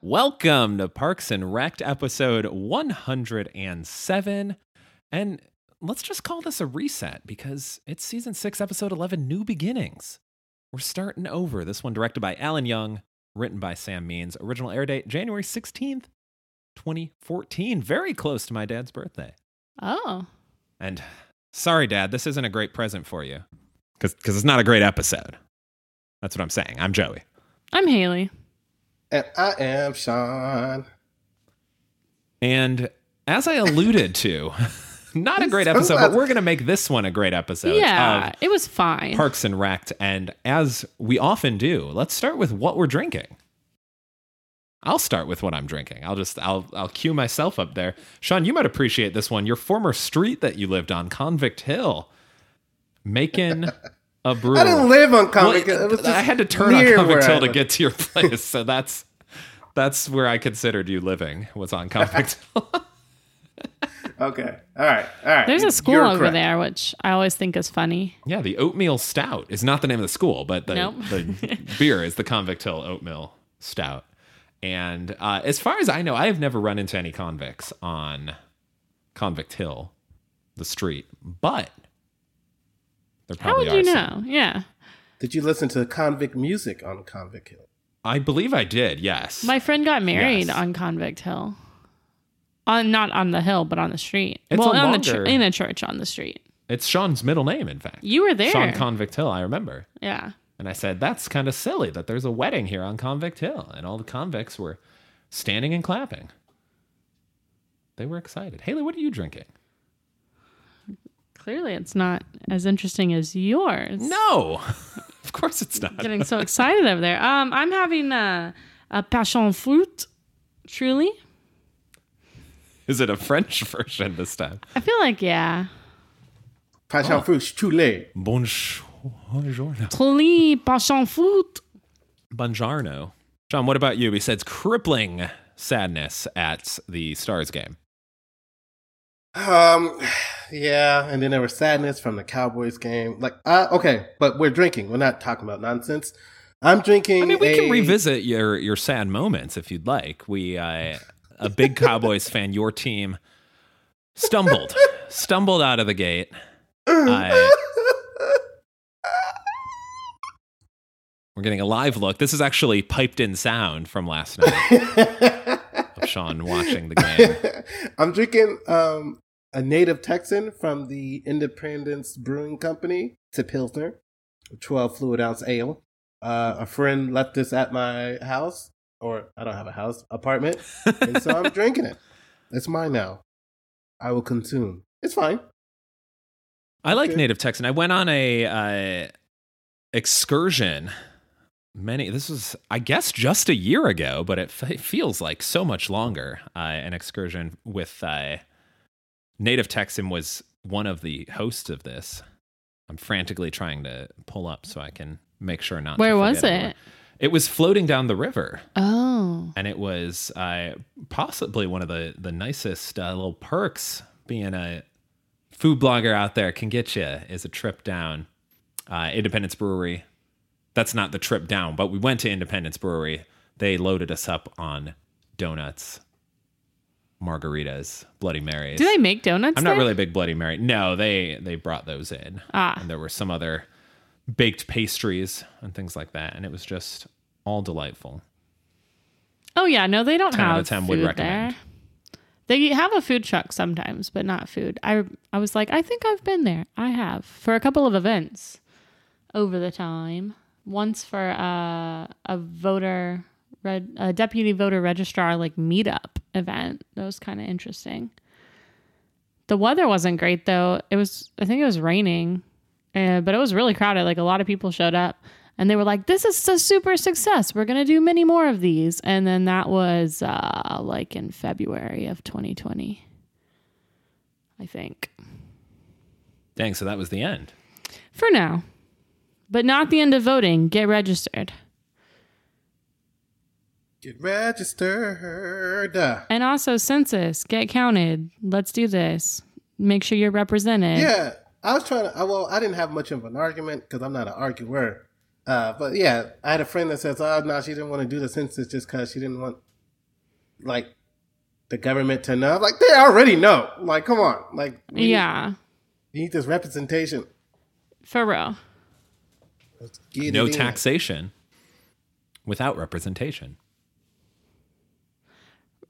Welcome to Parks and Rec episode 107. And let's just call this a reset because it's season 6, episode 11, New Beginnings. We're starting over. This one directed by Alan Young, written by Sam Means. Original air date January 16th, 2014. Very close to my dad's birthday. Oh, And sorry, Dad, this isn't a great present for you because it's not a great episode. That's what I'm saying. I'm Joey. I'm Haley. And I am Sean. And as I alluded to, not a great episode, but we're going to make this one a great episode. Yeah, it was fine. Parks and Rec. And as we often do, let's start with what we're drinking. I'll start with what I'm drinking. I'll just I'll I'll cue myself up there. Sean, you might appreciate this one. Your former street that you lived on, Convict Hill, making a brew. I didn't live on Convict Hill. Was I had to turn on Convict Hill to get to your place, so that's that's where I considered you living was on Convict Hill. Okay. All right. All right. There's a school You're over correct. there, which I always think is funny. yeah, the oatmeal stout is not the name of the school, but the Nope. the beer is the Convict Hill oatmeal stout. And uh, as far as I know, I have never run into any convicts on Convict Hill, the street, but there probably How probably would you are some. know? Yeah. Did you listen to convict music on Convict Hill? I believe I did. Yes. My friend got married Yes. on Convict Hill. On not on the hill, but on the street. It's well, on the longer- ch- in a church on the street. it's Sean's middle name, in fact. You were there. Sean Convict Hill. I remember. yeah. And I said, that's kind of silly that there's a wedding here on Convict Hill. And all the convicts were standing and clapping. They were excited. Haley, what are you drinking? Clearly, it's not as interesting as yours. No, of course it's not. Getting so excited over there. Um, I'm having a, a passion fruit. Truly, Is it a French version this time? I feel like yeah. Passion fruit, choulet. Bonjour. Truly passion fruit. Buongiorno. Sean, what about you? Besides crippling sadness at the Stars game. Um, yeah, and then there was sadness from the Cowboys game. Like, uh, okay, but we're drinking. We're not talking about nonsense. I'm drinking. I mean, we can revisit your your sad moments if you'd like. We, uh, a big Cowboys fan, your team stumbled, stumbled out of the gate. I- we're getting a live look. This is actually piped in sound from last night of Sean watching the game. I'm drinking um, a native Texan from the Independence Brewing Company. A Pilsner, 12 fluid ounce ale. Uh, a friend left this at my house, or I don't have a house, apartment, and so I'm drinking it. It's mine now. I will consume. It's fine. I like Okay. native Texan. I went on a uh, excursion. Many. This was, I guess, just a year ago, but it, f- it feels like so much longer. Uh, an excursion with uh, native Texan was one of the hosts of this. I'm frantically trying to pull up so I can make sure not. to Where was it? it? It was floating down the river, Oh, and it was uh, possibly one of the the nicest uh, little perks being a food blogger out there can get you is a trip down uh, Independence Brewery. That's not the trip down, but we went to Independence Brewery. They loaded us up on donuts, margaritas, Bloody Marys. do they make donuts? I'm not there? really a big Bloody Mary. No, they they brought those in, Ah. and there were some other baked pastries and things like that, and it was just all delightful. Oh yeah, no, they don't 10 out have of 10 food would recommend. there. They have a food truck sometimes, but not food. I I was like, I think I've been there. I have for a couple of events over the time. Once for uh, a voter, red, a deputy voter registrar like meetup event. That was kind of interesting. The weather wasn't great though. It was, I think it was raining, uh, but it was really crowded. Like a lot of people showed up, and they were like, "This is a super success. We're gonna do many more of these." And then that was uh, like in February of 2020, I think. Dang, so that was the end. For now. But not the end of voting. Get registered. Get registered. And also census, get counted. Let's do this. Make sure you're represented. Yeah, I was trying to. I- Well, I didn't have much of an argument because I'm not an arguer. Uh, but yeah, I had a friend that says, "Oh, no, she didn't want to do the census just because she didn't want like the government to know." Like they already know. Like, come on. Like, we- Yeah. you need this representation. For real. Let's get no it taxation without representation.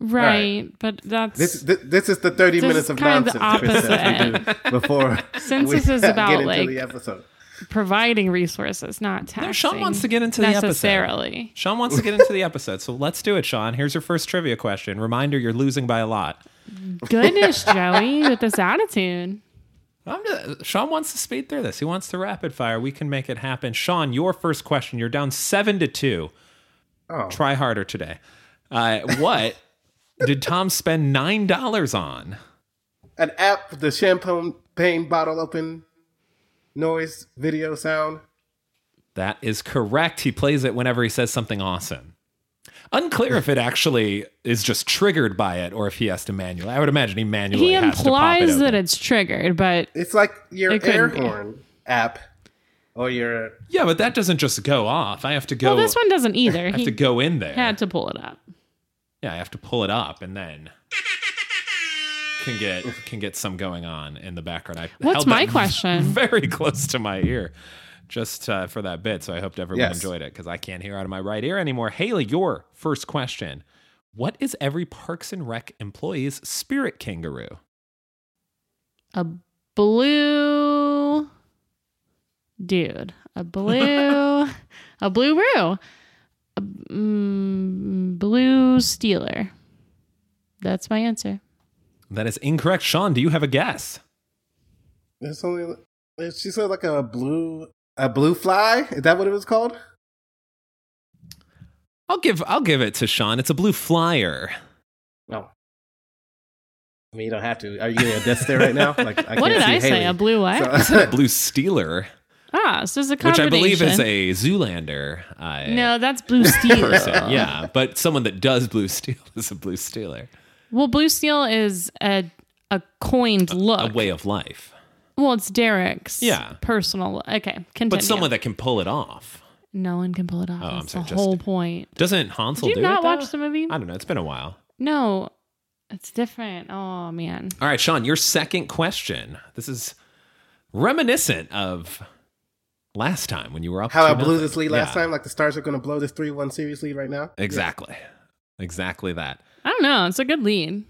Right. But that's This, this this is the 30 minutes is of kind of the nonsense Chris we do before Census we is about, get into like, the episode. providing resources, not taxing. No, Sean wants to get into the episode. necessarily. Sean wants to get into the episode, so let's do it, Sean. Here's your first trivia question. Reminder: You're losing by a lot. Goodness, Joey, with this attitude. I'm just, Sean wants to speed through this. He wants to rapid fire. We can make it happen. Sean, your first question. You're down seven to two. Oh. Try harder today. Uh, what did Tom spend nine dollars on? An app with the champagne bottle open noise video sound. That is correct. He plays it whenever he says something awesome. Unclear if it actually is just triggered by it or if he has to manually. I would imagine he manually He has to pop it implies that it's triggered, but It's like your It couldn't air be. horn app or your Yeah, but that doesn't just go off. I have to go. well, this one doesn't either. I have He to go in there. had to pull it up. Yeah, I have to pull it up and then can get can get some going on in the background. I What's held my question? Very close to my ear, just uh, for that bit. So I hoped everyone Yes. enjoyed it because I can't hear out of my right ear anymore. Haley, your first question: What is every Parks and Rec employee's spirit kangaroo? A blue dude. A blue. a blue roo. A mm, blue stealer. That's my answer. That is incorrect. Sean, do you have a guess? It's only she said like a blue a blue fly. Is that what it was called? I'll give I'll give it to Sean. It's a blue flyer. No. I mean, you don't have to. Are you getting a death stare right now? Like, I what can't did see I say? Haley. A blue what? I said a blue stealer, ah, so there's a which I combination. believe is a Zoolander. Uh, No, that's blue steel. person. Yeah, but someone that does blue steel is a blue stealer. Well, blue steel is a a coined look. A way of life. Well, it's Derek's Yeah. personal. Okay, continue. But someone that can pull it off. no one can pull it off. Oh, I'm That's sorry, the whole point. Doesn't Hansel Did do not it? though? watch the movie? I don't know. It's been a while. No, it's different. Oh man. All right, Sean, your second question. This is reminiscent of last time when you were up. How I blew this lead last Yeah, time. Like the Stars are going to blow this three-one series lead right now. Exactly. Exactly that. I don't know. It's a good lead.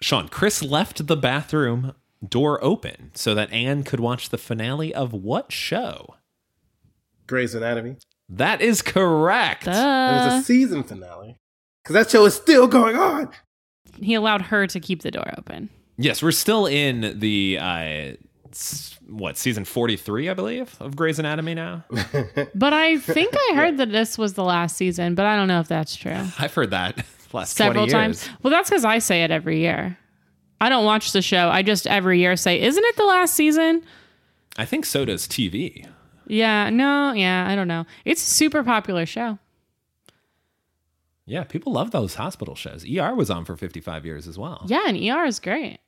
Sean, Chris left the bathroom door open so that Ann could watch the finale of what show? Grey's Anatomy. That is correct. It was a season finale because that show is still going on. he allowed her to keep the door open. Yes, we're still in the uh s- what season 43 I believe of Grey's Anatomy now. But I think I heard that this was the last season, but I don't know if that's true. I've heard that last Several times. Well, that's because I say it every year. I don't watch the show. I just every year say, "Isn't it the last season?" I think so does TV. Yeah. No. Yeah. I don't know. It's a super popular show. Yeah, people love those hospital shows. ER was on for 55 years as well. Yeah, and ER is great.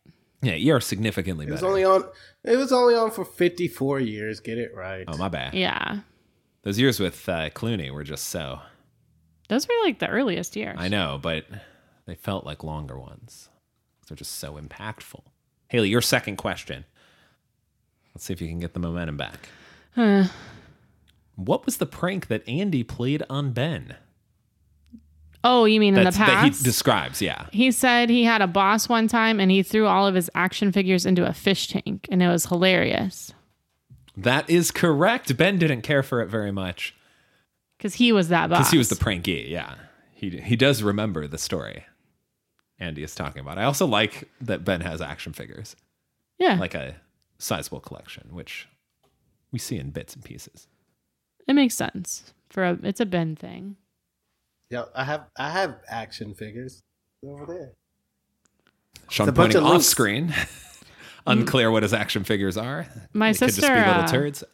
Yeah, ER significantly It was better. only on. It was only on for fifty-four years. Get it right. oh, my bad. Yeah. Those years with uh, Clooney were just so. Those were like the earliest years. I know, but they felt like longer ones. They're just so impactful. Haley, your second question. Let's see if you can get the momentum back. Huh. What was the prank that Andy played on Ben? Oh, you mean in the past? that he describes, yeah. he said he had a boss one time and he threw all of his action figures into a fish tank and it was hilarious That is correct. Ben didn't care for it very much because he was that boss. because he was the pranky, Yeah, he he does remember the story. Andy is talking about. I also like that Ben has action figures, yeah. like a sizable collection, which we see in bits and pieces. it makes sense for a. It's a Ben thing. Yeah, I have. I have action figures over there. Sean a bunch pointing of off links. screen. Unclear what his action figures are. My They could sister, just be little uh.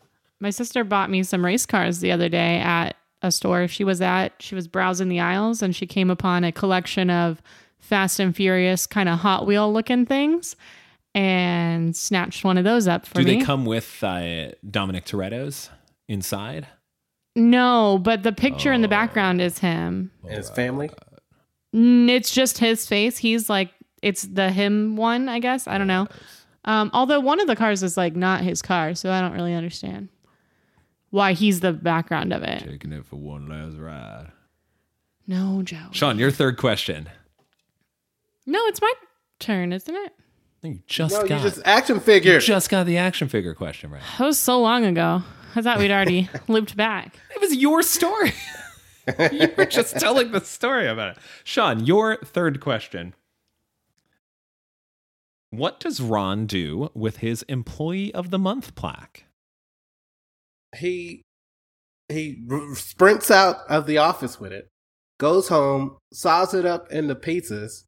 My sister bought me some race cars the other day at a store she was at. She was browsing the aisles and she came upon a collection of Fast and Furious kind of Hot Wheel looking things and snatched one of those up for Do me. they come with uh, Dominic Toretto's inside? No, but the picture in the Oh. background is him. And his family. Mm, It's just his face. He's like it's the him one, I guess. I don't know. Um, although one of the cars is like not his car, so I don't really understand why he's the background of it. Taking it for one last ride. No, Joe. Sean, your third question. No, it's my turn, isn't it? You just No, you got just action figure. you just got the action figure question right. That was so long ago. I thought we'd already looped back. It was your story. you were just telling the story about it. Sean, your third question. What does Ron do with his Employee of the Month plaque? he he r- sprints out of the office with it, goes home, saws it up into pizzas,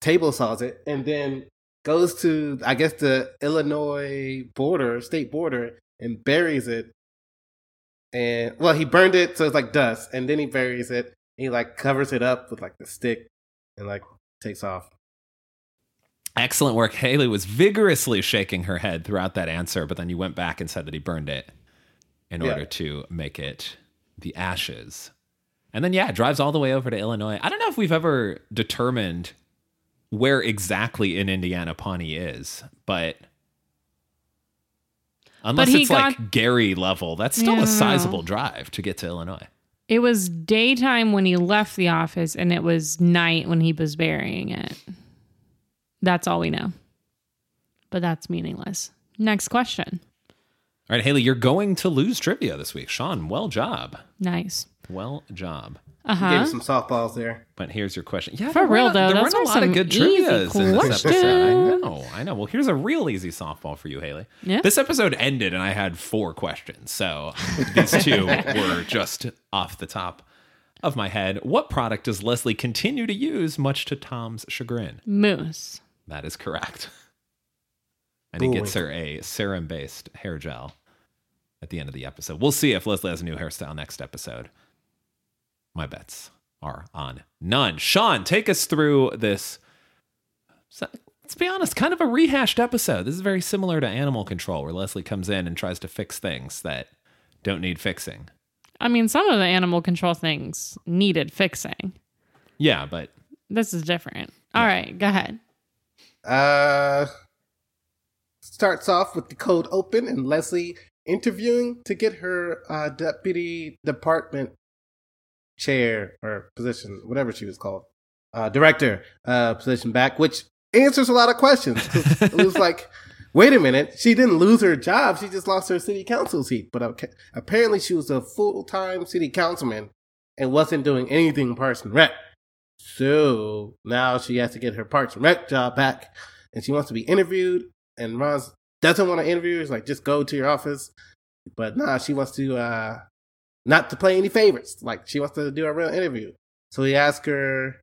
table saws it, and then goes to I guess the Illinois border, state border, and buries it. And well, he burned it so it's like dust, and then he buries it. He like covers it up with like the stick, and like takes off. Excellent work. Haley was vigorously shaking her head throughout that answer, but then you went back and said that he burned it in Yeah. order to make it the ashes. And then, yeah, drives all the way over to Illinois. I don't know if we've ever determined where exactly in Indiana Pawnee is, but unless it's like got- Gary level, that's still Yeah, a sizable drive to get to Illinois. It was daytime when he left the office, and it was night when he was burying it. That's all we know. But that's meaningless. Next question. All right, Haley, you're going to lose trivia this week. Sean, well job. Nice. Well job. Uh Gave huh. you some softballs there. But here's your question. Yeah, For real, though, there those weren't a lot of some good easy trivia's in this episode. I know, I know. Well, here's a real easy softball for you, Haley. Yeah. This episode ended, and I had four questions, so these two were just off the top of my head. What product does Leslie continue to use, much to Tom's chagrin? Moose. That is correct. And he gets her a serum-based hair gel at the end of the episode. We'll see if Leslie has a new hairstyle next episode. My bets are on none. Sean, take us through this. Let's be honest, kind of a rehashed episode. This is very similar to Animal Control, where Leslie comes in and tries to fix things that don't need fixing. I mean, some of the animal control things needed fixing. Yeah, but This is different. All right, go ahead. Uh, starts off with the cold open and Leslie interviewing to get her uh, deputy department chair or position, whatever she was called, uh, director uh, position back, which answers a lot of questions. it was like, wait a minute, she didn't lose her job; she just lost her city council seat. But okay, apparently, she was a full time city councilman and wasn't doing anything Parks and Rec. So now she has to get her Parks and Rec job back, and she wants to be interviewed. And Ron doesn't want to interview. He's like, just go to your office. But nah, she wants to uh not to play any favorites. Like she wants to do a real interview. So he asks her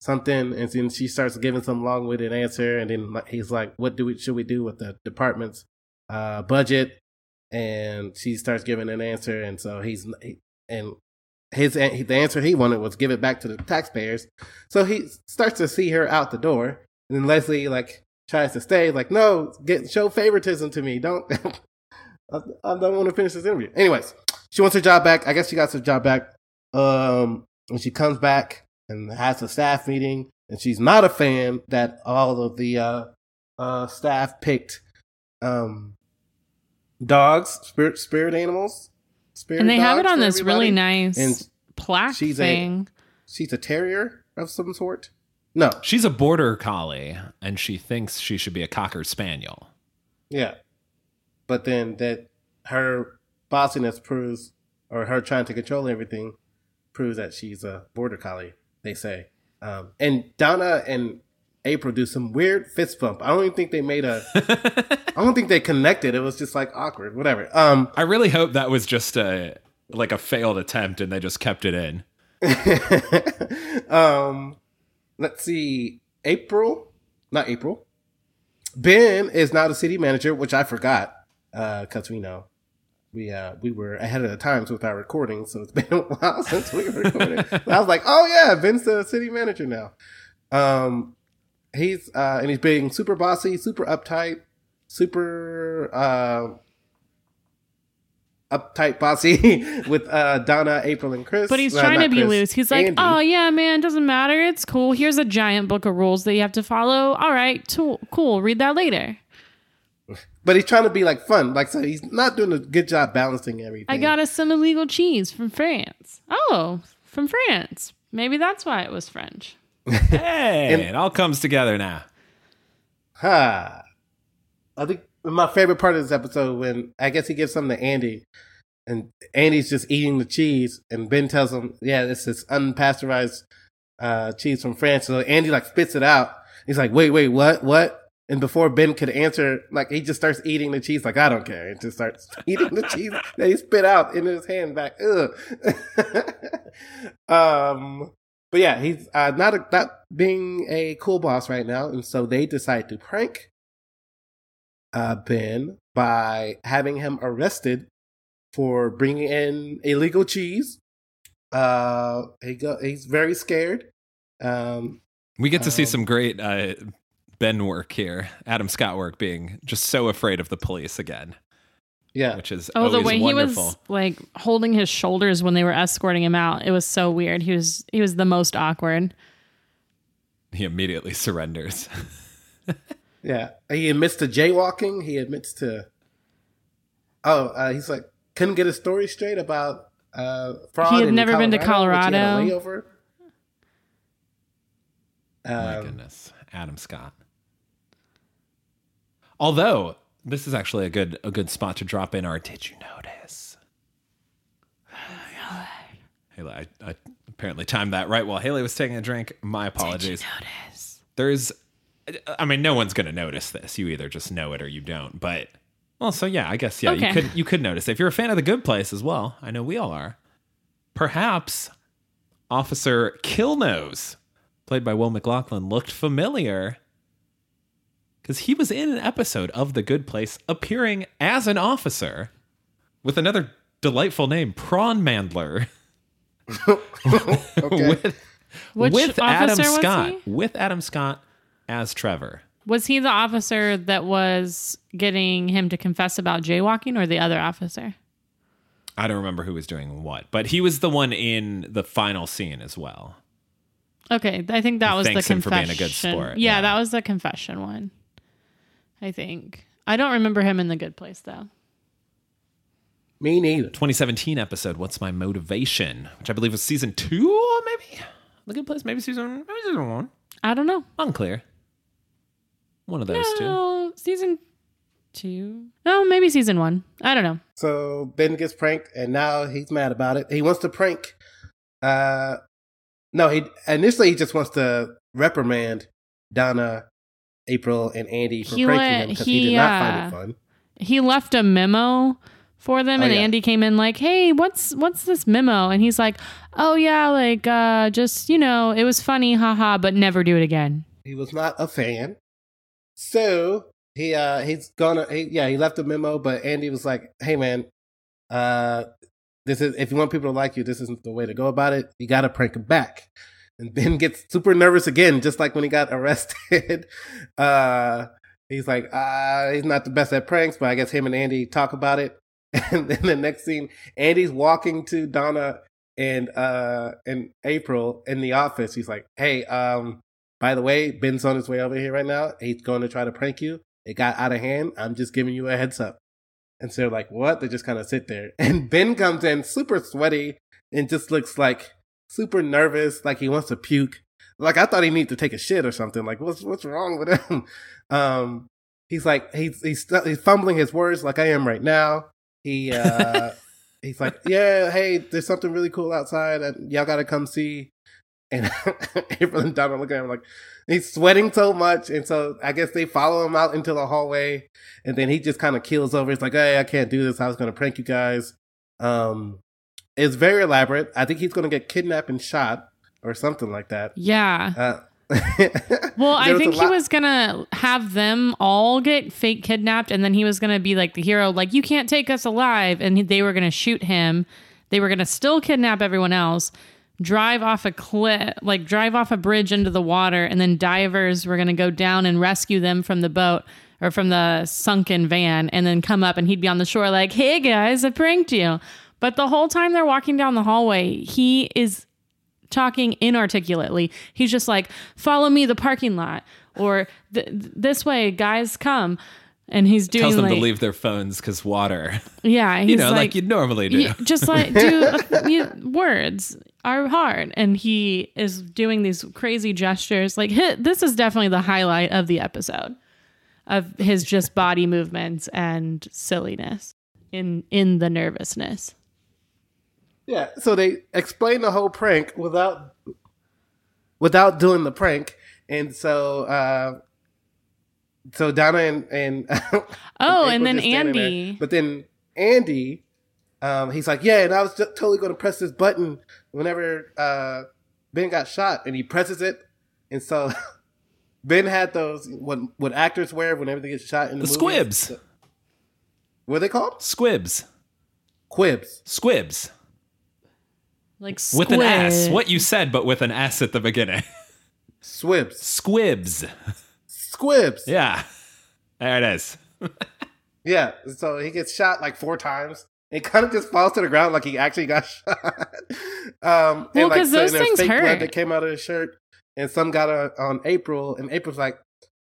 something, and then she starts giving some long-winded answer. And then he's like, "What do we should we do with the department's uh, budget?" And she starts giving an answer, and so he's he, and his the answer he wanted was give it back to the taxpayers. So he starts to see her out the door, and then Leslie like tries to stay, like, "No, get show favoritism to me. Don't." I, I don't want to finish this interview. Anyways, she wants her job back. I guess she got her job back. Um, and she comes back and has a staff meeting, and she's not a fan that all of the uh, uh, staff picked um, dogs, spirit spirit animals, spirit. And they have it on for this really nice And plaque she's a- she's a terrier of some sort. No, she's a border collie, and she thinks she should be a cocker spaniel. Yeah. But then that her bossiness proves, or her trying to control everything, proves that she's a border collie, they say. Um, and Donna and April do some weird fist bump. I don't even think they made a, I don't think they connected. It was just like awkward, whatever. Um, I really hope that was just a like a failed attempt, and they just kept it in. um, let's see. April, not April. Ben is now the city manager, which I forgot because we know. We uh we were ahead of the times with our recording, so it's been a while since we recorded. I was like, oh yeah, Ben's the city manager now. Um, he's uh and he's being super bossy, super uptight, super uh uptight bossy with uh Donna, April, and Chris. But he's Uh, trying to be Chris, loose. He's like, Andy. "Oh yeah, man, doesn't matter. It's cool. Here's a giant book of rules that you have to follow. All right, cool. Read that later. But he's trying to be like fun, like so he's not doing a good job balancing everything. I got us some illegal cheese from France. Oh, from France. Maybe that's why it was French. Hey, And- it all comes together now. Ha. I think my favorite part of this episode when I guess he gives something to Andy, and Andy's just eating the cheese, and Ben tells him, "Yeah, this is unpasteurized uh, cheese from France." So Andy like spits it out. He's like, "Wait, wait, what? What?" And before Ben could answer, like he just starts eating the cheese. Like I don't care. And just starts eating the cheese that he spit out in his hand back. Ugh. um. But yeah, he's uh, not a, not being a cool boss right now, and so they decide to prank uh, Ben by having him arrested for bringing in illegal cheese. Uh, he go, he's very scared. Um, We get to see Um, some great uh, Ben work here. Adam Scott work being just so afraid of the police again, yeah, which is Oh, the way wonderful. he was like holding his shoulders when they were escorting him out. It was so weird. He was he was the most awkward. He immediately surrenders. yeah. He admits to jaywalking. He admits to. Oh, uh, he's like couldn't get a story straight about uh, fraud. He had in never been to which he had a Colorado. layover. My Um, goodness, Adam Scott. Although this is actually a good a good spot to drop in our did you notice? Haley, I, I apparently timed that right while Haley was taking a drink. My apologies. Notice. There's, I mean, no one's gonna notice this. You either just know it or you don't. But well, so yeah, I guess yeah, you could you could notice if you're a fan of The Good Place as well. I know we all are. Perhaps Officer Killnose, played by Will McLaughlin, looked familiar because he was in an episode of The Good Place, appearing as an officer with another delightful name, Prawn Mandler, okay. with, Which with Adam officer was Scott, he? with Adam Scott as Trevor. Was he the officer that was getting him to confess about jaywalking or the other officer? I don't remember who was doing what, but he was the one in the final scene as well. Okay, I think that He was the thanks him confession. for being a good sport, Yeah, yeah. that was the confession one. I think. I don't remember him in the good place though. Me neither. 2017 episode, What's My Motivation? Which I believe was season two, maybe? The Good Place, maybe season, maybe season one. I don't know. Unclear. One of those two. No, season two. No, maybe season one. I don't know. So Ben gets pranked, and now he's mad about it. He wants to prank. Uh, no, he initially he just wants to reprimand Donna, April, and Andy for He pranking him because he, he, did not uh, find it fun. He left a memo for them Oh, and yeah. Andy came in like, "Hey, what's what's this memo?" And he's like, "Oh yeah, like uh just, you know, it was funny, haha, but never do it again." He was not a fan. So he uh he's gonna he, yeah he left a memo, but Andy was like, "Hey man, uh, this is if you want people to like you, this isn't the way to go about it. You got to prank him back." And Ben gets super nervous again, just like when he got arrested. uh, he's like, uh, he's not the best at pranks, but I guess him and Andy talk about it. And then the next scene, Andy's walking to Donna and uh and April in the office. He's like, "Hey, um, by the way, Ben's on his way over here right now. He's going to try to prank you. It got out of hand. I'm just giving you a heads up." And so they're like, "What?" They just kind of sit there, and Ben comes in super sweaty and just looks like super nervous, like he wants to puke. Like I thought he needed to take a shit or something. Like what's what's wrong with him? Um, he's like he's he's he's fumbling his words like I am right now. He uh he's like, yeah, hey, there's something really cool outside, and y'all gotta come see. And April and Donna look at him like he's sweating so much, and so I guess they follow him out into the hallway, and then he just kind of keels over. He's like, hey, I can't do this. I was gonna prank you guys. Um, it's very elaborate. I think he's gonna get kidnapped and shot or something like that. Yeah. Uh, Well, I There was a think he was gonna have them all get fake kidnapped, and then he was gonna be like the hero, like you can't take us alive, and they were gonna shoot him. They were gonna still kidnap everyone else, drive off a cliff, like drive off a bridge into the water, and then divers were gonna go down and rescue them from the boat or from the sunken van, and then come up, and he'd be on the shore like, "Hey guys, I pranked you." But the whole time they're walking down the hallway, he is talking inarticulately. He's just like, "Follow me the parking lot," or th- th- "This way, guys, come." And he's doing Tells them like, to leave their phones because water. yeah, he's You know, like, like, you'd normally do. you- just like do you, words are hard, and he is doing these crazy gestures. Like hi- this is definitely the highlight of the episode of his just body movements and silliness in in the nervousness. Yeah, so they explain the whole prank without without doing the prank, and so uh so Donna and and Oh, April and then just standing there. Andy. but then Andy, um, he's like, yeah, and I was just totally going to press this button whenever uh Ben got shot, and he presses it, and so Ben had those what what actors wear whenever they get shot in the, The movies. squibs. What are they called? Squibs. Quibs. Squibs. Like With an S. What you said, but with an S at the beginning. Swibs. Squibs. Squibs. Yeah. There it is. Yeah, so he gets shot like four times. It kind of just falls to the ground like he actually got shot. um, Well, and, like, 'cause those there's things fake blood that came out of his shirt, and some got a, on April, and April's like,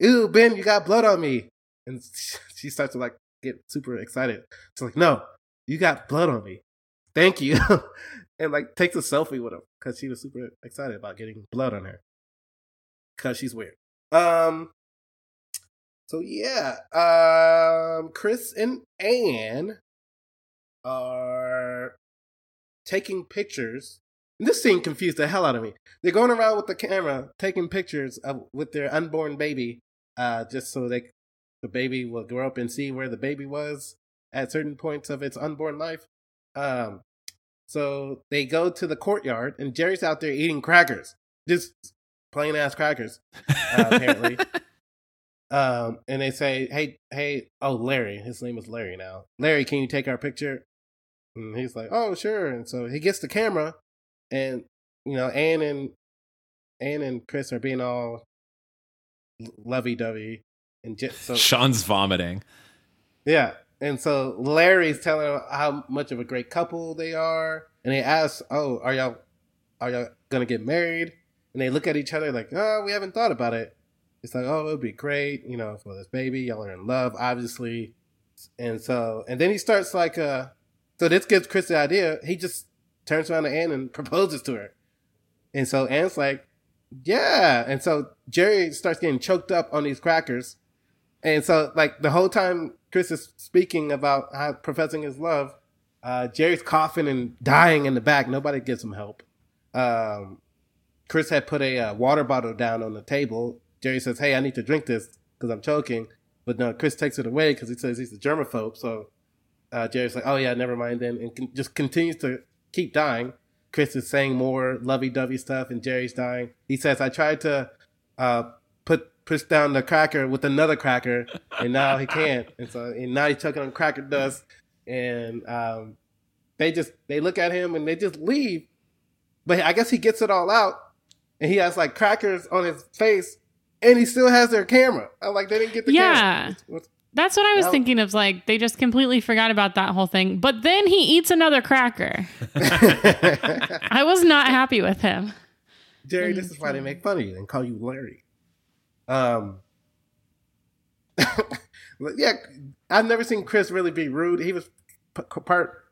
"Ooh, Ben, you got blood on me," and she starts to like get super excited. She's like, "No, you got blood on me. Thank you," and like takes a selfie with him because she was super excited about getting blood on her because she's weird. Um, so yeah, um, Chris and Ann are taking pictures. And this scene confused the hell out of me. They're going around with the camera, taking pictures of with their unborn baby, uh, just so they the baby will grow up and see where the baby was at certain points of its unborn life. Um, so they go to the courtyard, and Jerry's out there eating crackers, just plain ass crackers, uh, apparently. Um, and they say, "Hey, hey, oh Larry, his name is Larry now. Larry, can you take our picture?" And he's like, "Oh, sure." And so he gets the camera, and you know, Ann and Ann and Chris are being all lovey dovey, and just, so Sean's vomiting. yeah. And so Larry's telling how much of a great couple they are, and they ask, "Oh, are y'all are y'all gonna get married?" And they look at each other like, "Oh, we haven't thought about it." It's like, "Oh, it would be great, you know, for this baby. Y'all are in love, obviously." And so, and then he starts like, uh, so this gives Chris the idea. He just turns around to Ann and proposes to her, and so Ann's like, "Yeah." And so Jerry starts getting choked up on these crackers. And so, like the whole time Chris is speaking about how professing his love, uh, Jerry's coughing and dying in the back. Nobody gives him help. Um, Chris had put a uh, water bottle down on the table. Jerry says, "Hey, I need to drink this because I'm choking." But no, Chris takes it away because he says he's a germaphobe. So uh, Jerry's like, "Oh yeah, never mind then," and con- just continues to keep dying. Chris is saying more lovey-dovey stuff, and Jerry's dying. He says, "I tried to uh, put push down the cracker with another cracker, and now he can't." And so, and now he's choking on cracker dust, and um, they just they look at him and they just leave. But I guess he gets it all out, and he has like crackers on his face, and he still has their camera. I'm like, they didn't get the Yeah. camera. That's what I was thinking of. Like they just completely forgot about that whole thing. But then he eats another cracker. I was not happy with him. Jerry, this is why they make fun of you and call you Larry. Um, yeah, I've never seen Chris really be rude. He was part.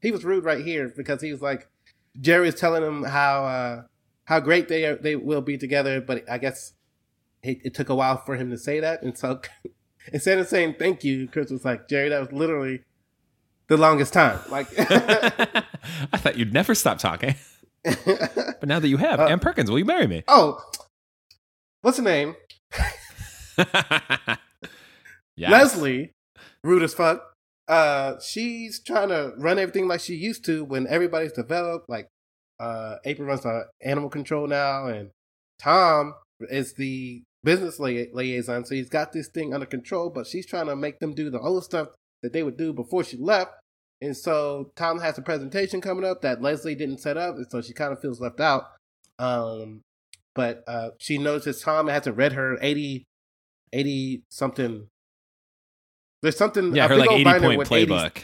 He was rude right here because he was like, Jerry was telling him how uh, how great they are, they will be together, but I guess it, it took a while for him to say that, and so instead of saying thank you, Chris was like, Jerry, that was literally the longest time. Like, I thought you'd never stop talking. But now that you have, Uh, Ann Perkins, will you marry me? oh, what's the name? Yes. Leslie, rude as fuck. Uh, she's trying to run everything like she used to when everybody's developed. Like, uh, April runs the animal control now, and Tom is the business lia- liaison, so he's got this thing under control. But she's trying to make them do the old stuff that they would do before she left. And so Tom has a presentation coming up that Leslie didn't set up, and so she kind of feels left out. Um, but uh, she notices Tom hasn't read her 80, 80 something. There's something. Yeah, a her like old 80 binder point with 80 playbook.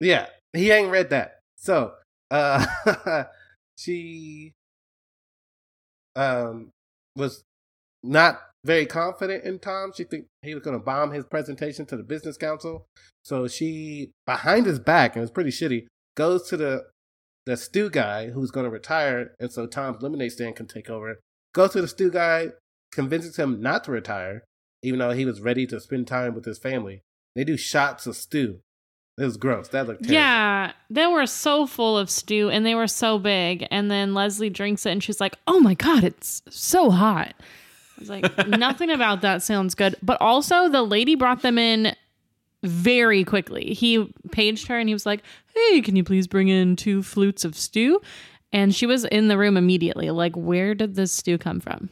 yeah, he ain't read that. So, uh, she, um, was not very confident in Tom. She think he was going to bomb his presentation to the business council. So she, behind his back, and it's pretty shitty, goes to the the stew guy who's going to retire, and so Tom's lemonade stand can take over. Goes to the stew guy, convinces him not to retire, even though he was ready to spend time with his family. They do shots of stew. It was gross. That looked terrible. Yeah, they were so full of stew and they were so big. And then Leslie drinks it and she's like, oh my God, it's so hot. I was like, nothing about that sounds good. But also, the lady brought them in very quickly. He paged her and he was like, hey, can you please bring in two flutes of stew? And she was in the room immediately. Like, where did this stew come from?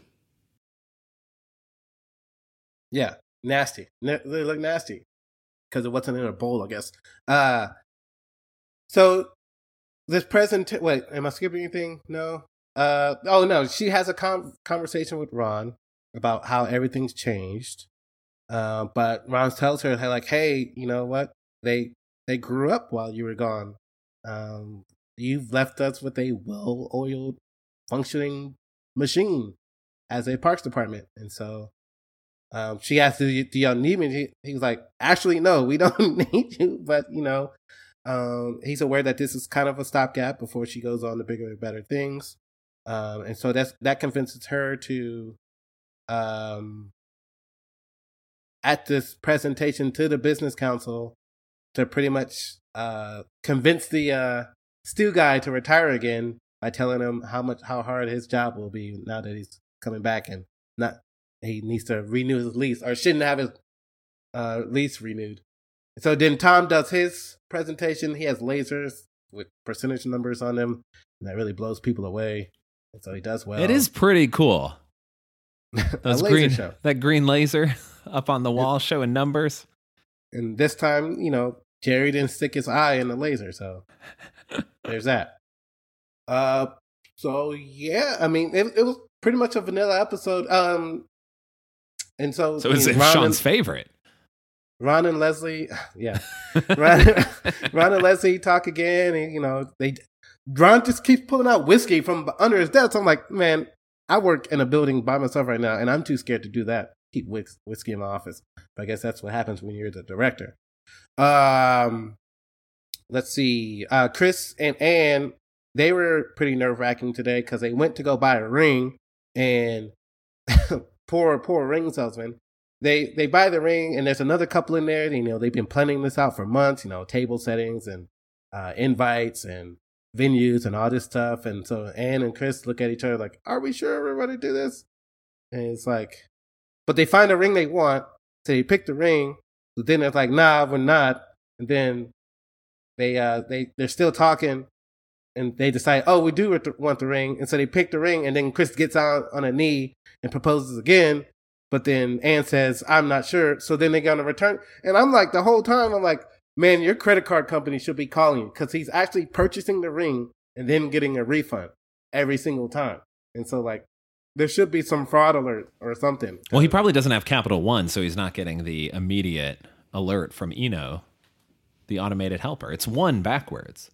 Yeah, nasty. They look nasty because it wasn't in a bowl, I guess. Uh so this present. Wait, am I skipping anything? No. Uh oh no, she has a con- conversation with Ron about how everything's changed. Uh, but Ron tells her like, "Hey, you know what? They they grew up while you were gone. Um, you've left us with a well-oiled, functioning machine as a parks department, and so um, she asked, "Do y'all need me?" He, he was like, "Actually, no, we don't need you." But you know, um, he's aware that this is kind of a stopgap before she goes on to bigger and better things. Um, and so that's that convinces her to, um, at this presentation to the business council, to pretty much uh convince the uh stew guy to retire again by telling him how much how hard his job will be now that he's coming back and not he needs to renew his lease or shouldn't have his uh, lease renewed. So then Tom does his presentation. He has lasers with percentage numbers on them, and that really blows people away. And so he does well. It is pretty cool. Those green, show. that green laser up on the wall showing numbers. And this time, you know, Jerry didn't stick his eye in the laser, so there's that. Uh, so yeah, I mean, it, it was pretty much a vanilla episode. Um, and so So it's Ron Sean's and- favorite. Ron and Leslie, yeah, Ron, Ron and Leslie talk again, and you know they. Ron just keeps pulling out whiskey from under his desk. I'm like, man, I work in a building by myself right now, and I'm too scared to do that. Keep whis- whiskey in my office. But I guess that's what happens when you're the director. Um, let's see. Uh, Chris and Ann, they were pretty nerve wracking today because they went to go buy a ring, and poor, poor ring salesman. They they buy the ring and there's another couple in there you know they've been planning this out for months you know table settings and uh, invites and venues and all this stuff. And so ann and chris look at each other like are we sure we're going to do this? And it's like but they find a ring they want so they pick the ring but then it's like nah we're not. And then they uh they they're still talking and they decide oh we do want the ring. And so they pick the ring and then chris gets on on a knee and proposes again but then Ann says, I'm not sure. So then they're going to return. And I'm like, the whole time, I'm like, man, your credit card company should be calling you because he's actually purchasing the ring and then getting a refund every single time. And so, like, there should be some fraud alert or something. Well, he probably doesn't have Capital One, so he's not getting the immediate alert from Eno, the automated helper. It's one backwards.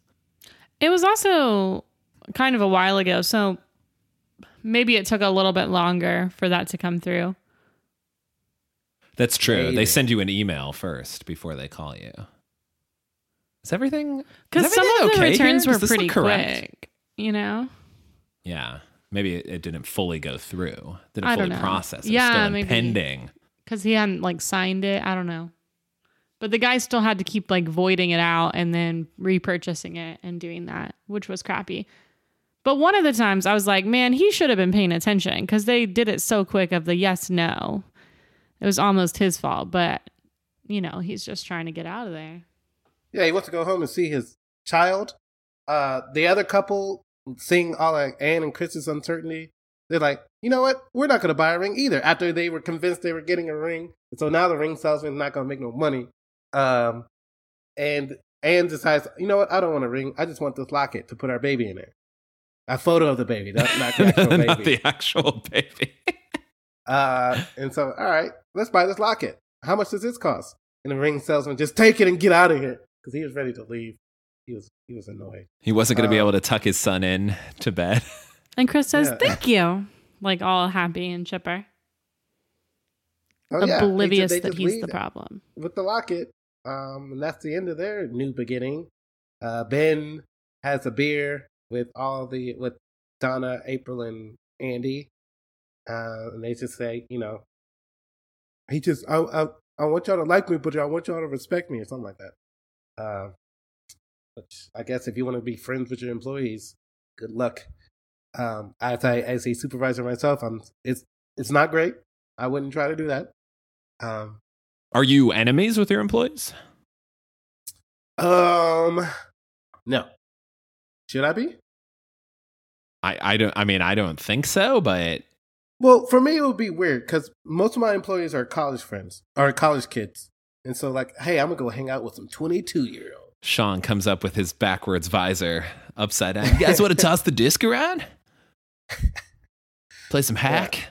It was also kind of a while ago, so maybe it took a little bit longer for that to come through. That's true. Maybe. They send you an email first before they call you. Is everything? Because some everything of the okay returns here? were Does this look pretty correct? quick, you know? Yeah, maybe it, it didn't fully go through. Didn't I fully don't know. process. It Yeah, still maybe. impending. Because he hadn't like signed it. I don't know. But the guy still had to keep like voiding it out and then repurchasing it and doing that, which was crappy. But one of the times I was like, man, he should have been paying attention because they did it so quick of the yes, no. It was almost his fault, but you know, he's just trying to get out of there. Yeah, he wants to go home and see his child. Uh, the other couple, seeing all like Ann and Chris's uncertainty, they're like, you know what? We're not going to buy a ring either. After they were convinced they were getting a ring, and so now the ring salesman's not going to make no money. Um, and Ann decides, you know what? I don't want a ring. I just want this locket to put our baby in there. A photo of the baby, not, not the actual baby. not the actual baby. uh, and so, all right, let's buy this locket. How much does this cost? And the ring salesman just take it and get out of here because he was ready to leave. He was he was annoyed. He wasn't going to be Uh, able to tuck his son in to bed. And Chris says, Yeah. "Thank you," like all happy and chipper, Oh, yeah. They ju- oblivious they that he's the problem. with the locket. Um, and that's the end of their new beginning. Uh, ben has a beer with all the with Donna, April, and Andy, uh, and they just say, you know, he just I I, I want y'all to like me, but I want y'all to respect me or something like that. Uh, which I guess if you want to be friends with your employees, good luck. Um, as I as a supervisor myself, I'm it's it's not great. I wouldn't try to do that. Um, Are you enemies with your employees? Um, no. Should I be? I, I don't. I mean, I don't think so. But Well, for me, it would be weird because most of my employees are college friends or college kids, and so like, hey, I'm gonna go hang out with some 22 year old. Sean comes up with his backwards visor upside down. You guys want to toss the disc around? Play some hack.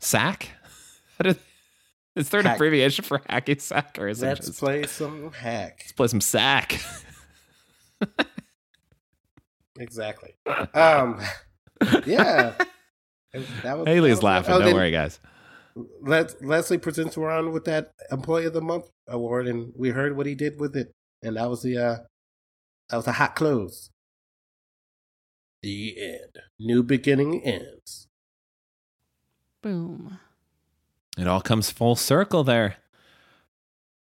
Sack. How did- Is there an Hack. abbreviation for hacky sack, or is it Let's just play some hack. let's play some sack? Exactly. Um, yeah. That was- Haley's that was- laughing. oh, Don't worry, guys. Les- Leslie presents around with that Employee of the Month award, and we heard what he did with it, and that was the uh, that was a hot close. The end. New beginning ends. Boom. It all comes full circle there.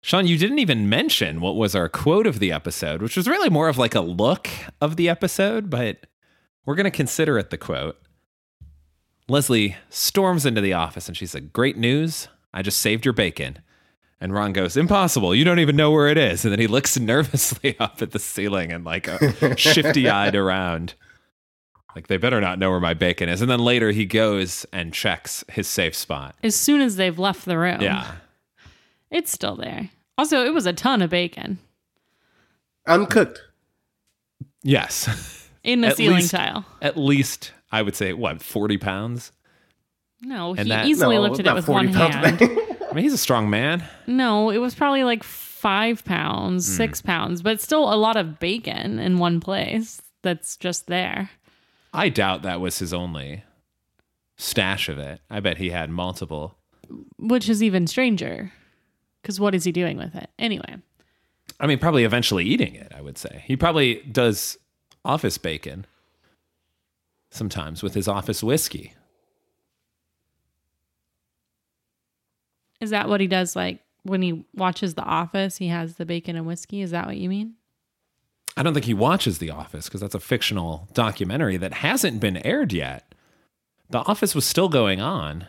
Sean, you didn't even mention what was our quote of the episode, which was really more of like a look of the episode, but we're going to consider it the quote. Leslie storms into the office and she said, Great news. I just saved your bacon. And Ron goes, Impossible. You don't even know where it is. And then he looks nervously up at the ceiling and like shifty eyed around. Like, they better not know where my bacon is. And then later he goes and checks his safe spot. As soon as they've left the room, Yeah. It's still there. Also, it was a ton of bacon Uncooked. Yes. in the At ceiling least- tile. At least I would say what, 40 pounds? No, And he that- easily No, lifted it with one hand. I mean, he's a strong man. No, it was probably like five pounds, Hmm. six pounds, but still a lot of bacon in one place that's just there. I doubt that was his only stash of it. I bet he had multiple. Which is even stranger. Because what is he doing with it? Anyway, I mean, probably eventually eating it, I would say. He probably does office bacon sometimes with his office whiskey. is that what he does like when he watches The Office? He has the bacon and whiskey. Is that what you mean? I don't think he watches The Office because that's a fictional documentary that hasn't been aired yet. The Office was still going on.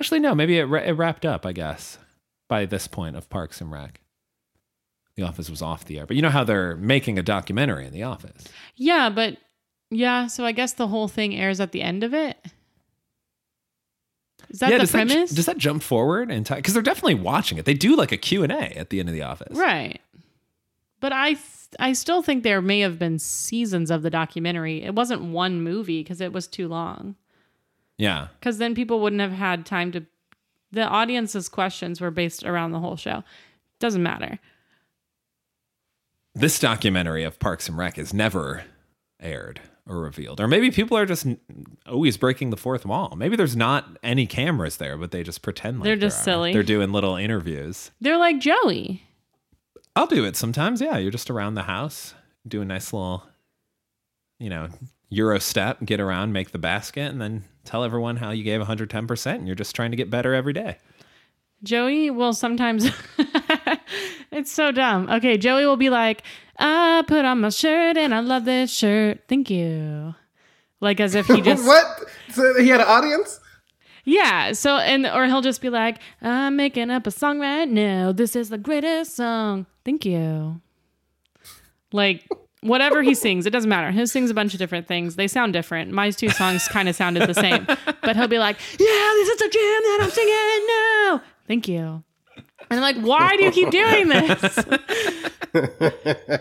Actually, no, maybe it, ra- it wrapped up, I guess, by this point of Parks and Rec. The Office was off the air. But you know how they're making a documentary in The Office? Yeah, but yeah, so I guess the whole thing airs at the end of it. Is that the does premise? That, does that jump forward time? Because they're definitely watching it. They do like a Q&A at the end of The Office. Right. But I th- I still think there may have been seasons of the documentary. It wasn't one movie because it was too long. Yeah. Because then people wouldn't have had time to. The audience's questions were based around the whole show. Doesn't matter. This documentary of Parks and Rec is never aired or revealed. Or maybe people are just always breaking the fourth wall. Maybe there's not any cameras there, but they just pretend like They're just silly. They're doing little interviews. They're like Joey. I'll do it sometimes. Yeah, you're just around the house, do a nice little, you know, Euro step, get around, make the basket, and then tell everyone how you gave 110%. And you're just trying to get better every day. Joey will sometimes. it's so dumb. Okay, Joey will be like, I put on my shirt and I love this shirt. Thank you. Like as if he just. what? So he had an audience? Yeah. So, and, or he'll just be like, I'm making up a song right now. This is the greatest song. Thank you. Like, whatever he sings, it doesn't matter. He sings a bunch of different things. They sound different. My two songs kind of sounded the same, but he'll be like, "Yeah, this is the jam that I'm singing now." Thank you. And I'm like, "Why do you keep doing this?"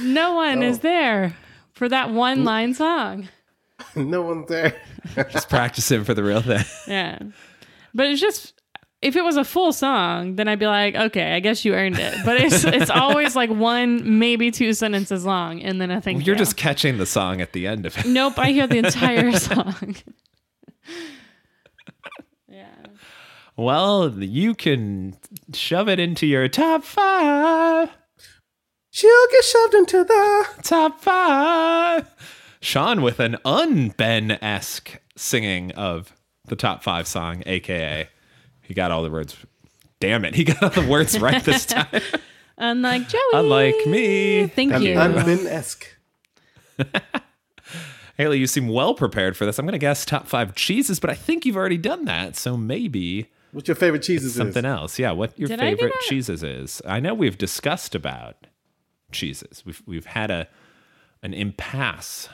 no one is oh. there for that one mm. line song. no one's there. Just practicing for the real thing. Yeah. But it's just if it was a full song, then I'd be like, okay, I guess you earned it. But it's it's always like one, maybe two sentences long, and then I think You're just catching the song at the end of it. nope. I hear the entire song. yeah. Well, you can shove it into your top five. She'll get shoved into the. Top five. Sean with an un-Ben esque singing of the top five song, aka he got all the words. Damn it, he got all the words right this time. Unlike Joey. Unlike me. Thank I'm you. unbin esque. Haley, you seem well prepared for this. I'm going to guess top five cheeses, but I think you've already done that. So maybe What's your favorite cheeses? something is? else. Yeah, what your Did favorite cheeses is. I know we've discussed about cheeses. We've we've had a an impasse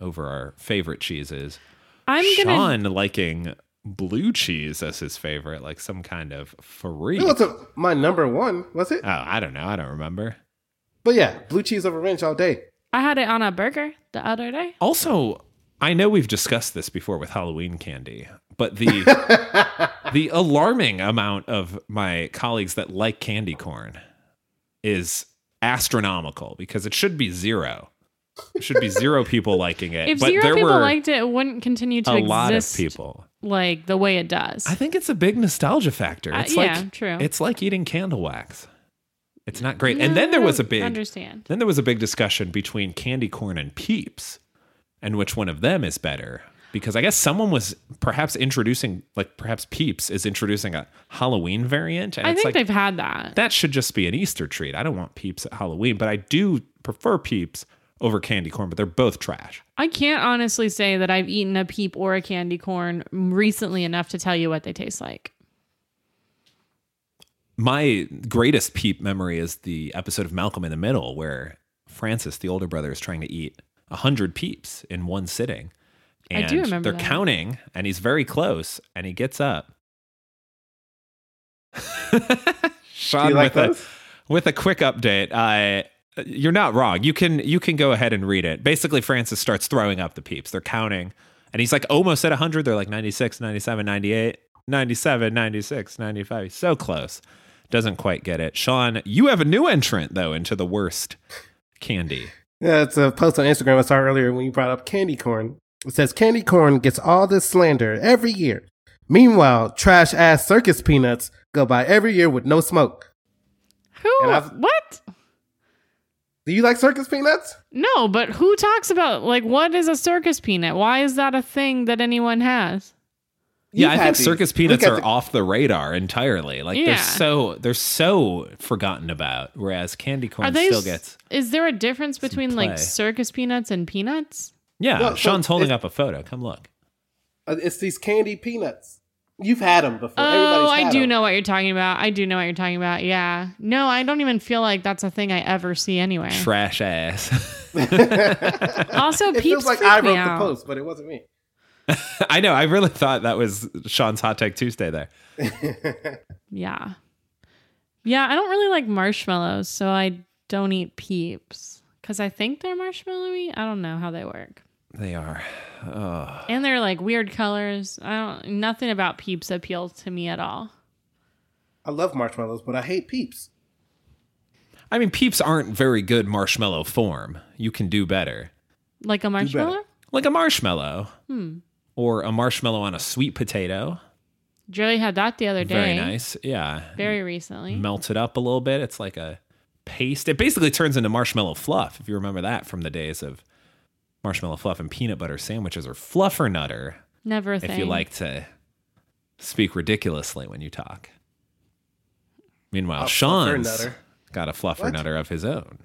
over our favorite cheeses. I'm gonna. Sean liking blue cheese as his favorite, like some kind of freak. It wasn't my number one, was it? Oh, I don't know. I don't remember. But yeah, blue cheese over ranch all day. I had it on a burger the other day. Also, I know we've discussed this before with Halloween candy, but the the alarming amount of my colleagues that like candy corn is astronomical because it should be zero. It should be zero people liking it. If but zero there people were liked it, it wouldn't continue to a exist lot of people. Like the way it does. I think it's a big nostalgia factor. Uh, It's yeah, like true. It's like eating candle wax. It's not great. and then there was a big understand. Then there was a big discussion between candy corn and peeps and which one of them is better. Because I guess someone was perhaps introducing, like perhaps Peeps is introducing a Halloween variant. And I it's think like, they've had that. that should just be an Easter treat. I don't want Peeps at Halloween, but I do prefer Peeps over candy corn, but they're both trash. I can't honestly say that I've eaten a peep or a candy corn recently enough to tell you what they taste like. My greatest Peep memory is the episode of Malcolm in the Middle where Francis, the older brother, is trying to eat a hundred Peeps in one sitting. I And do remember they're that. counting, and he's very close, and he gets up. Do Sean you like with a with a quick update. Uh, you're not wrong. You can you can go ahead and read it. Basically, Francis starts throwing up the peeps. They're counting, and he's like almost at 100. They're like 96, 97, 98, 97, 96, 95. He's so close. Doesn't quite get it. Sean, you have a new entrant though into the worst candy. Yeah, it's a post on Instagram I saw earlier when you brought up candy corn. It says candy corn gets all this slander every year. Meanwhile, trash ass circus peanuts go by every year with no smoke. Who? I've- What? Do you like circus peanuts? No, but who talks about like what is a circus peanut? Why is that a thing that anyone has? Yeah, You've I think these. circus peanuts are the- off the radar entirely. Like Yeah. they're so they're so forgotten about. Whereas candy corn Are they? still s- gets. Is there a difference between play. like circus peanuts and peanuts? Yeah, Well, so Sean's holding it's- up a photo. Come look. Uh, It's these candy peanuts. You've had them before. Oh, Everybody's I do do 'em. know what you're talking about. I do know what you're talking about. Yeah. No, I don't even feel like that's a thing I ever see anywhere. Trash ass. Also, It peeps feels like freak I me wrote the out. post, but it wasn't me. I know. I really thought that was Sean's Hot Tech Tuesday there. Yeah. Yeah, I don't really like marshmallows, so I don't eat peeps because I think they're marshmallowy. I don't know how they work. They are. Oh. And they're like weird colors. I don't nothing about peeps appeals to me at all. I love marshmallows, but I hate peeps. I mean, peeps aren't very good marshmallow form. You can do better. Like a marshmallow? Like a marshmallow. Hmm. Or a marshmallow on a sweet potato. Joey had that the other day. Very nice. Yeah. Very recently. Melted up a little bit. It's like a paste. It basically turns into marshmallow fluff, if you remember that from the days of marshmallow fluff and peanut butter sandwiches or fluffer nutter, Never a thing. if you like to speak ridiculously when you talk. Meanwhile, A Sean's fluffernutter. got a fluffer What? nutter of his own.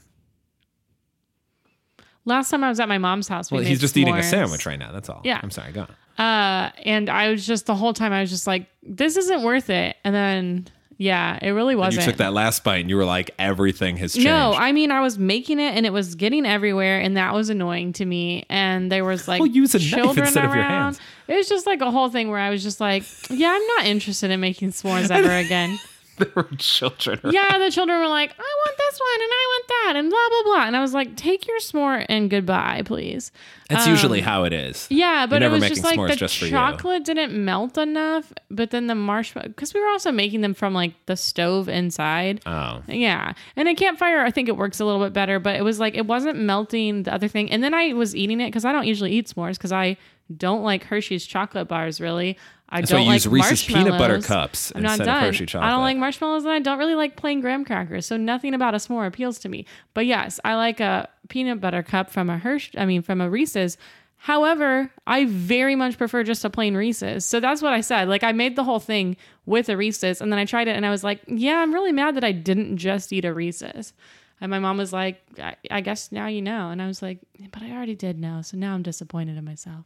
Last time I was at my mom's house, we Well, made he's just eating a sandwich right now. That's all. Yeah. I'm sorry. Go on. Uh, and I was just the whole time I was just like, this isn't worth it. And then Yeah, it really wasn't. you took that last bite and you were like, everything has changed. No, I mean I was making it and it was getting everywhere and that was annoying to me. And there was like Well, use a knife children instead of your around. hands. It was just like a whole thing where I was just like, yeah, I'm not interested in making s'mores ever again. there were children. around. yeah, the children were like, I want this one and I want that and blah blah blah. And I was like, take your s'more and goodbye, please. That's usually um, how it is. Yeah, but it was just like the just chocolate didn't melt enough, but then the marshmallow because we were also making them from like the stove inside. Oh. Yeah. And a campfire, I think it works a little bit better, but it was like it wasn't melting the other thing. And then I was eating it because I don't usually eat s'mores because I don't like Hershey's chocolate bars really. I That's don't like use Reese's peanut butter cups I'm not done. of Hershey I don't like marshmallows and I don't really like plain graham crackers. So nothing about a s'more appeals to me. But yes, I like a peanut butter cup from a Hershey, I mean, from a Reese's. However, I very much prefer just a plain Reese's. So that's what I said. Like I made the whole thing with a Reese's and then I tried it and I was like, yeah, I'm really mad that I didn't just eat a Reese's. And my mom was like, I, I guess now you know. And I was like, but I already did know. So now I'm disappointed in myself.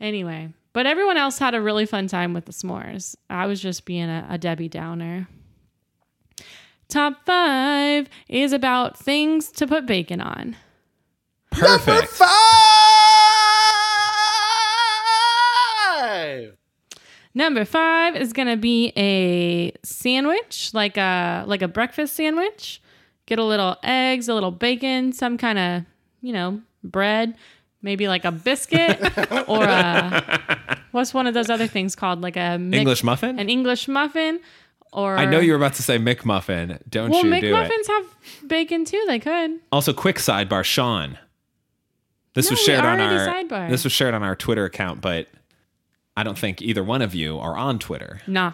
Anyway, but everyone else had a really fun time with the s'mores. I was just being a, a Debbie Downer. Top five is about things to put bacon on. Perfect. Five. Number five is gonna be a sandwich, like a like a breakfast sandwich. Get a little eggs, a little bacon, some kind of you know bread, maybe like a biscuit or a what's one of those other things called, like a English muffin? an English muffin. Or I know you were about to say McMuffin. Don't well, you do it. McMuffins have bacon too. They could. Also, quick sidebar, Sean. This No, was shared on our sidebarred. this was shared on our Twitter account, but I don't think either one of you are on Twitter. Nah.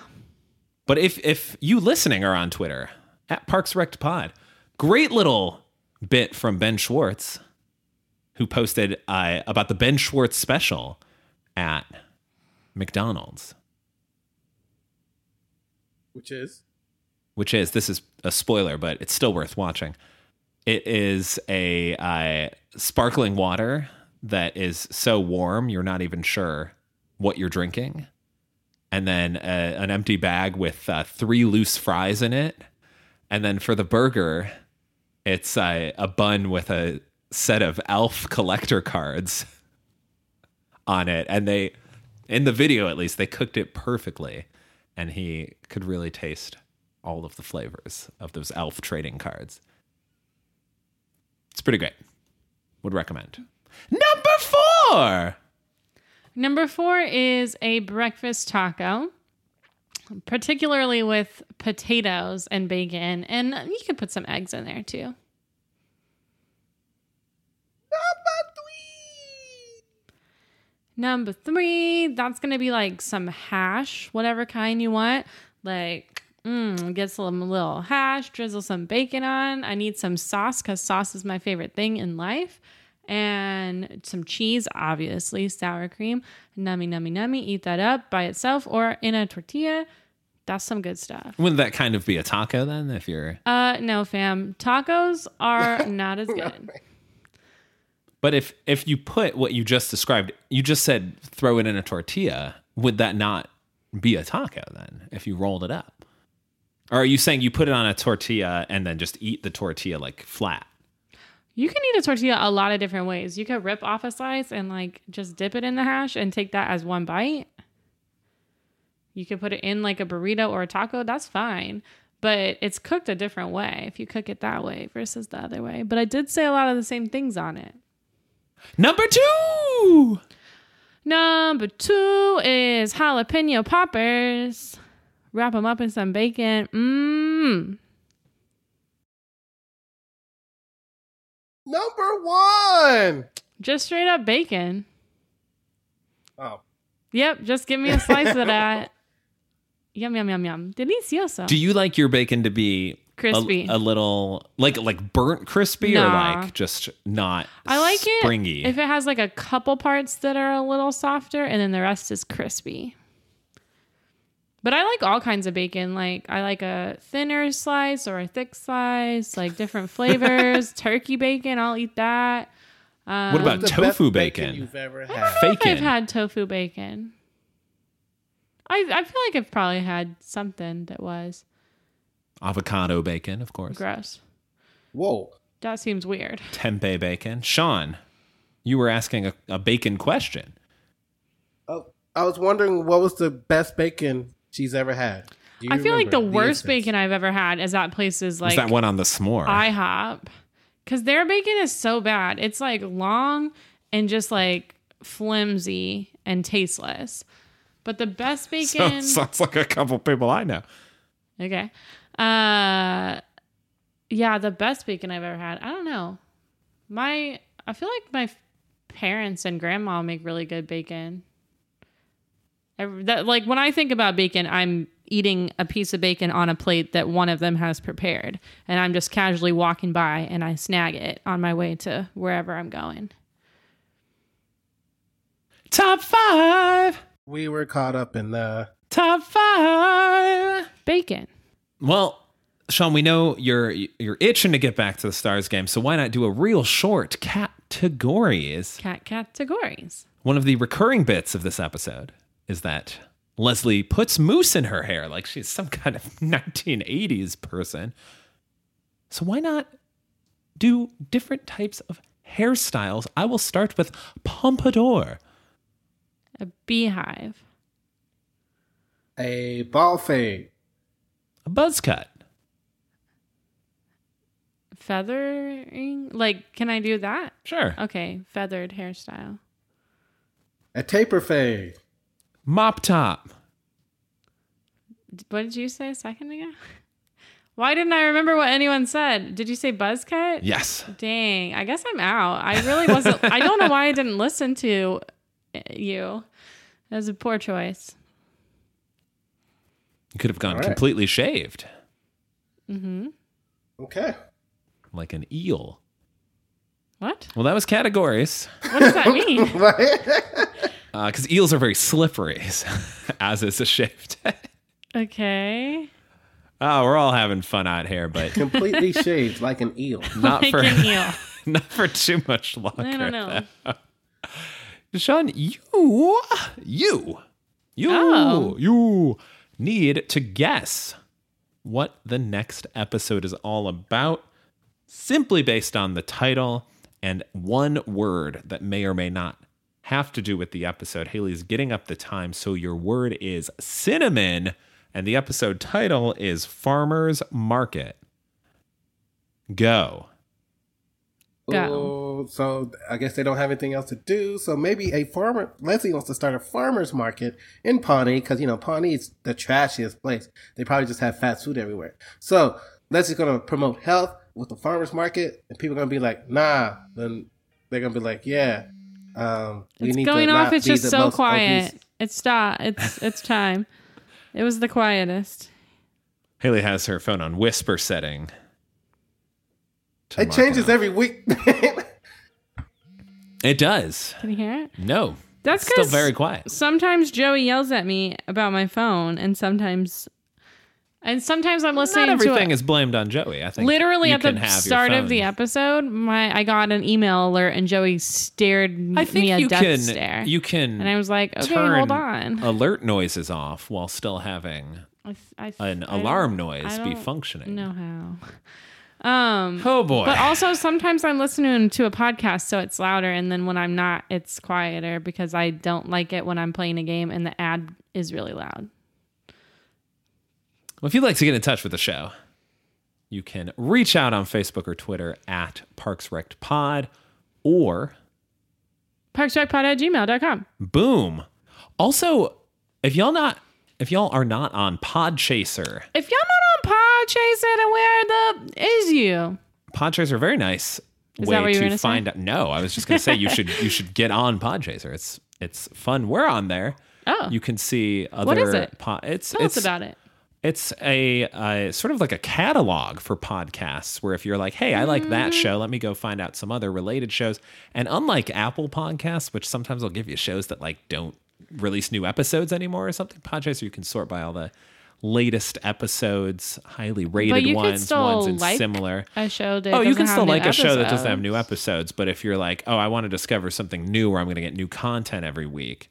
But if if you listening are on Twitter at Parks Rec Pod, great little bit from Ben Schwartz, who posted uh, about the Ben Schwartz special at McDonald's, Which is? Which is this is a spoiler, but it's still worth watching. It is a uh, sparkling water that is so warm you're not even sure what you're drinking, and then a, an empty bag with uh, three loose fries in it, and then for the burger, it's uh, a bun with a set of Elf collector cards on it, and they, in the video at least, they cooked it perfectly, and he could really taste all of the flavors of those Elf trading cards. It's pretty great. Would recommend. Number four. Number four is a breakfast taco, particularly with potatoes and bacon, and you could put some eggs in there too. Number three, that's gonna be like some hash, whatever kind you want. Like, mm, get some little hash, drizzle some bacon on. I need some sauce because sauce is my favorite thing in life. And some cheese, obviously, sour cream. Nummy, nummy, nummy. Eat that up by itself or in a tortilla. That's some good stuff. Wouldn't that kind of be a taco then? If you're, Uh, no, fam. Tacos are not as good. But if if you put what you just described, you just said throw it in a tortilla. Would that not be a taco then? If you rolled it up, or are you saying you put it on a tortilla and then just eat the tortilla like flat? You can eat a tortilla a lot of different ways. You could rip off a slice and like just dip it in the hash and take that as one bite. You could put it in like a burrito or a taco. That's fine. But it's cooked a different way if you cook it that way versus the other way. But I did say a lot of the same things on it. Number two. Number two is jalapeno poppers. Wrap them up in some bacon. Mmm. number one. Just straight up bacon. Oh, Yep, just give me a slice of that. Yum yum yum yum. Delicioso. Do you like your bacon to be a- Crispy. A, little like like burnt crispy or like just not I like springy? it if it has like a couple parts that are a little softer and then the rest is crispy. But I like all kinds of bacon. Like I like a thinner slice or a thick slice, like different flavors. Turkey bacon, I'll eat that. Um, what about tofu best bacon? you've ever I don't know if I've had tofu bacon. I I feel like I've probably had something that was. Avocado bacon, of course, Gross. Whoa. That seems weird. tempeh bacon. Sean, you were asking a, a bacon question. Oh, I was wondering what was the best bacon she's ever had. I feel like the remember worst instance? bacon I've ever had is at places like Is that one on the s'more? IHOP. Because their bacon is so bad. It's like long and just like flimsy and tasteless. But the best So- bacon. sounds like a couple people I know. Okay. Uh yeah, the best bacon I've ever had. I don't know. My I feel like my f- parents and grandma make really good bacon. I, that, like when I think about bacon, I'm eating a piece of bacon on a plate that one of them has prepared, and I'm just casually walking by and I snag it on my way to wherever I'm going. Top five. We were caught up in the. Top five. Bacon. Well, Sean, we know you're you're itching to get back to the Stars game, so why not do a real short categories? Cat categories. One of the recurring bits of this episode is that Leslie puts mousse in her hair like she's some kind of 1980s person. So why not do different types of hairstyles? I will start with pompadour. A beehive. A bald fade. A buzz cut. Feathering? Like, can I do that? Sure. Okay, feathered hairstyle. A taper fade. Mop top. What did you say a second ago? Why didn't I remember what anyone said? Did you say buzz cut? Yes. Dang, I guess I'm out. I really wasn't. I don't know why I didn't listen to uh, you. That was a poor choice. You could have gone All right. completely shaved Mm-hmm. Okay. like an eel. What? Well, that was categories. What does that mean? Because eels are very slippery, as is a shaved head. okay. Oh, we're all having fun out here, but Completely shaved like an eel. not like for an eel. not for too much longer. I don't know. Sean, you, you, you, Oh. you need to guess what the next episode is all about, simply based on the title and one word that may or may not have to do with the episode. Haley's getting up the time, so your word is cinnamon, and the episode title is Farmer's Market. Go. Go. Oh, so I guess they don't have anything else to do. So maybe a farmer, Leslie wants to start a farmer's market in Pawnee because, you know, Pawnee's the trashiest place. They probably just have fast food everywhere. So Leslie's going to promote health with the farmer's market and people are going to be like, nah. Then they're going to be like, yeah. Um, we It's need going to off. It's just so quiet. obese- It's stop. It's it's time. It was the quietest. Haley has her phone on whisper setting. To It changes off. every week. It does. Can you hear it? No. That's Still 'cause very quiet. Sometimes Joey yells at me about my phone, and sometimes, and sometimes I'm listening Not to everything it. is blamed on Joey. I think Literally at the start of the episode, my I got an email alert, and Joey stared I think me a you death can stare, you can and I was like, okay, turn hold on. alert noises off while still having I, I, an I alarm noise I be don't functioning. Know how? Um, Oh boy. But also sometimes I'm listening to a podcast so it's louder and then when I'm not it's quieter because I don't like it when I'm playing a game and the ad is really loud. Well, if you'd like to get in touch with the show, you can reach out on Facebook or Twitter at ParksRectPod or Parksrepod at gmail.com. boom. Also, if y'all not if y'all are not on Podchaser, If y'all not on Podchaser, then where the is you? Podchaser very nice Is way that what you were to gonna say? find out. No, I was just going to say you should you should get on Podchaser. It's it's fun. We're on there. Oh. You can see other What is it? po- it's Tell it's us about it. It's a uh, sort of like a catalog for podcasts where if you're like, hey, I like Mm. that show, let me go find out some other related shows. And unlike Apple Podcasts, which sometimes will give you shows that like don't release new episodes anymore or something, Podchaser you can sort by all the latest episodes, highly rated ones, ones in like similar. A show that Oh, you can still like a show that doesn't have new episodes, but if you're like, oh, I want to discover something new where I'm going to get new content every week,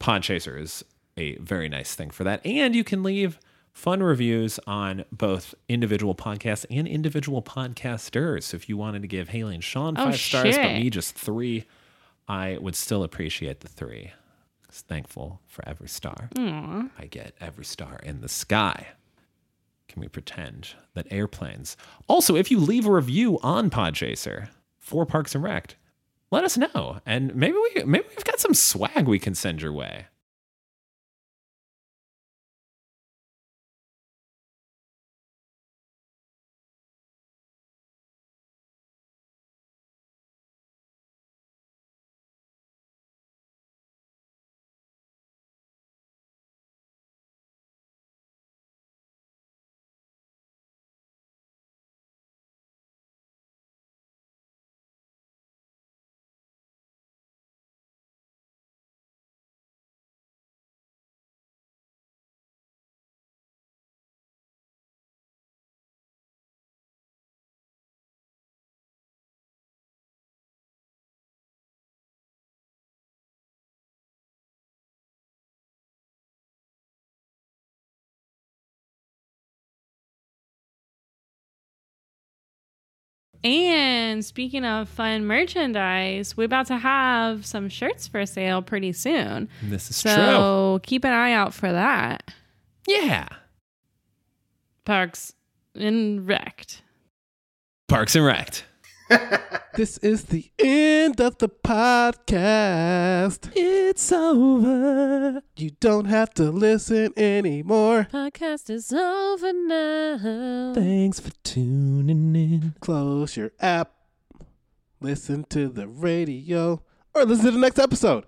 Podchaser is a very nice thing for that. And you can leave fun reviews on both individual podcasts and individual podcasters. So if you wanted to give Haley and Sean Oh, five stars, but me just three, I would still appreciate the three. Thankful for every star. Aw. I get every star in the sky. Can we pretend that airplanes? Also, if you leave a review on Podchaser for Parks and Rec, let us know, and maybe we maybe we've got some swag we can send your way. And speaking of fun merchandise, we're about to have some shirts for sale pretty soon. This is true. So keep an eye out for that. Yeah, Parks and Wrecked. Parks and Rec. This is the end of the podcast. It's over. You don't have to listen anymore. Podcast is over now. Thanks for tuning in. Close your app, listen to the radio, or listen to the next episode.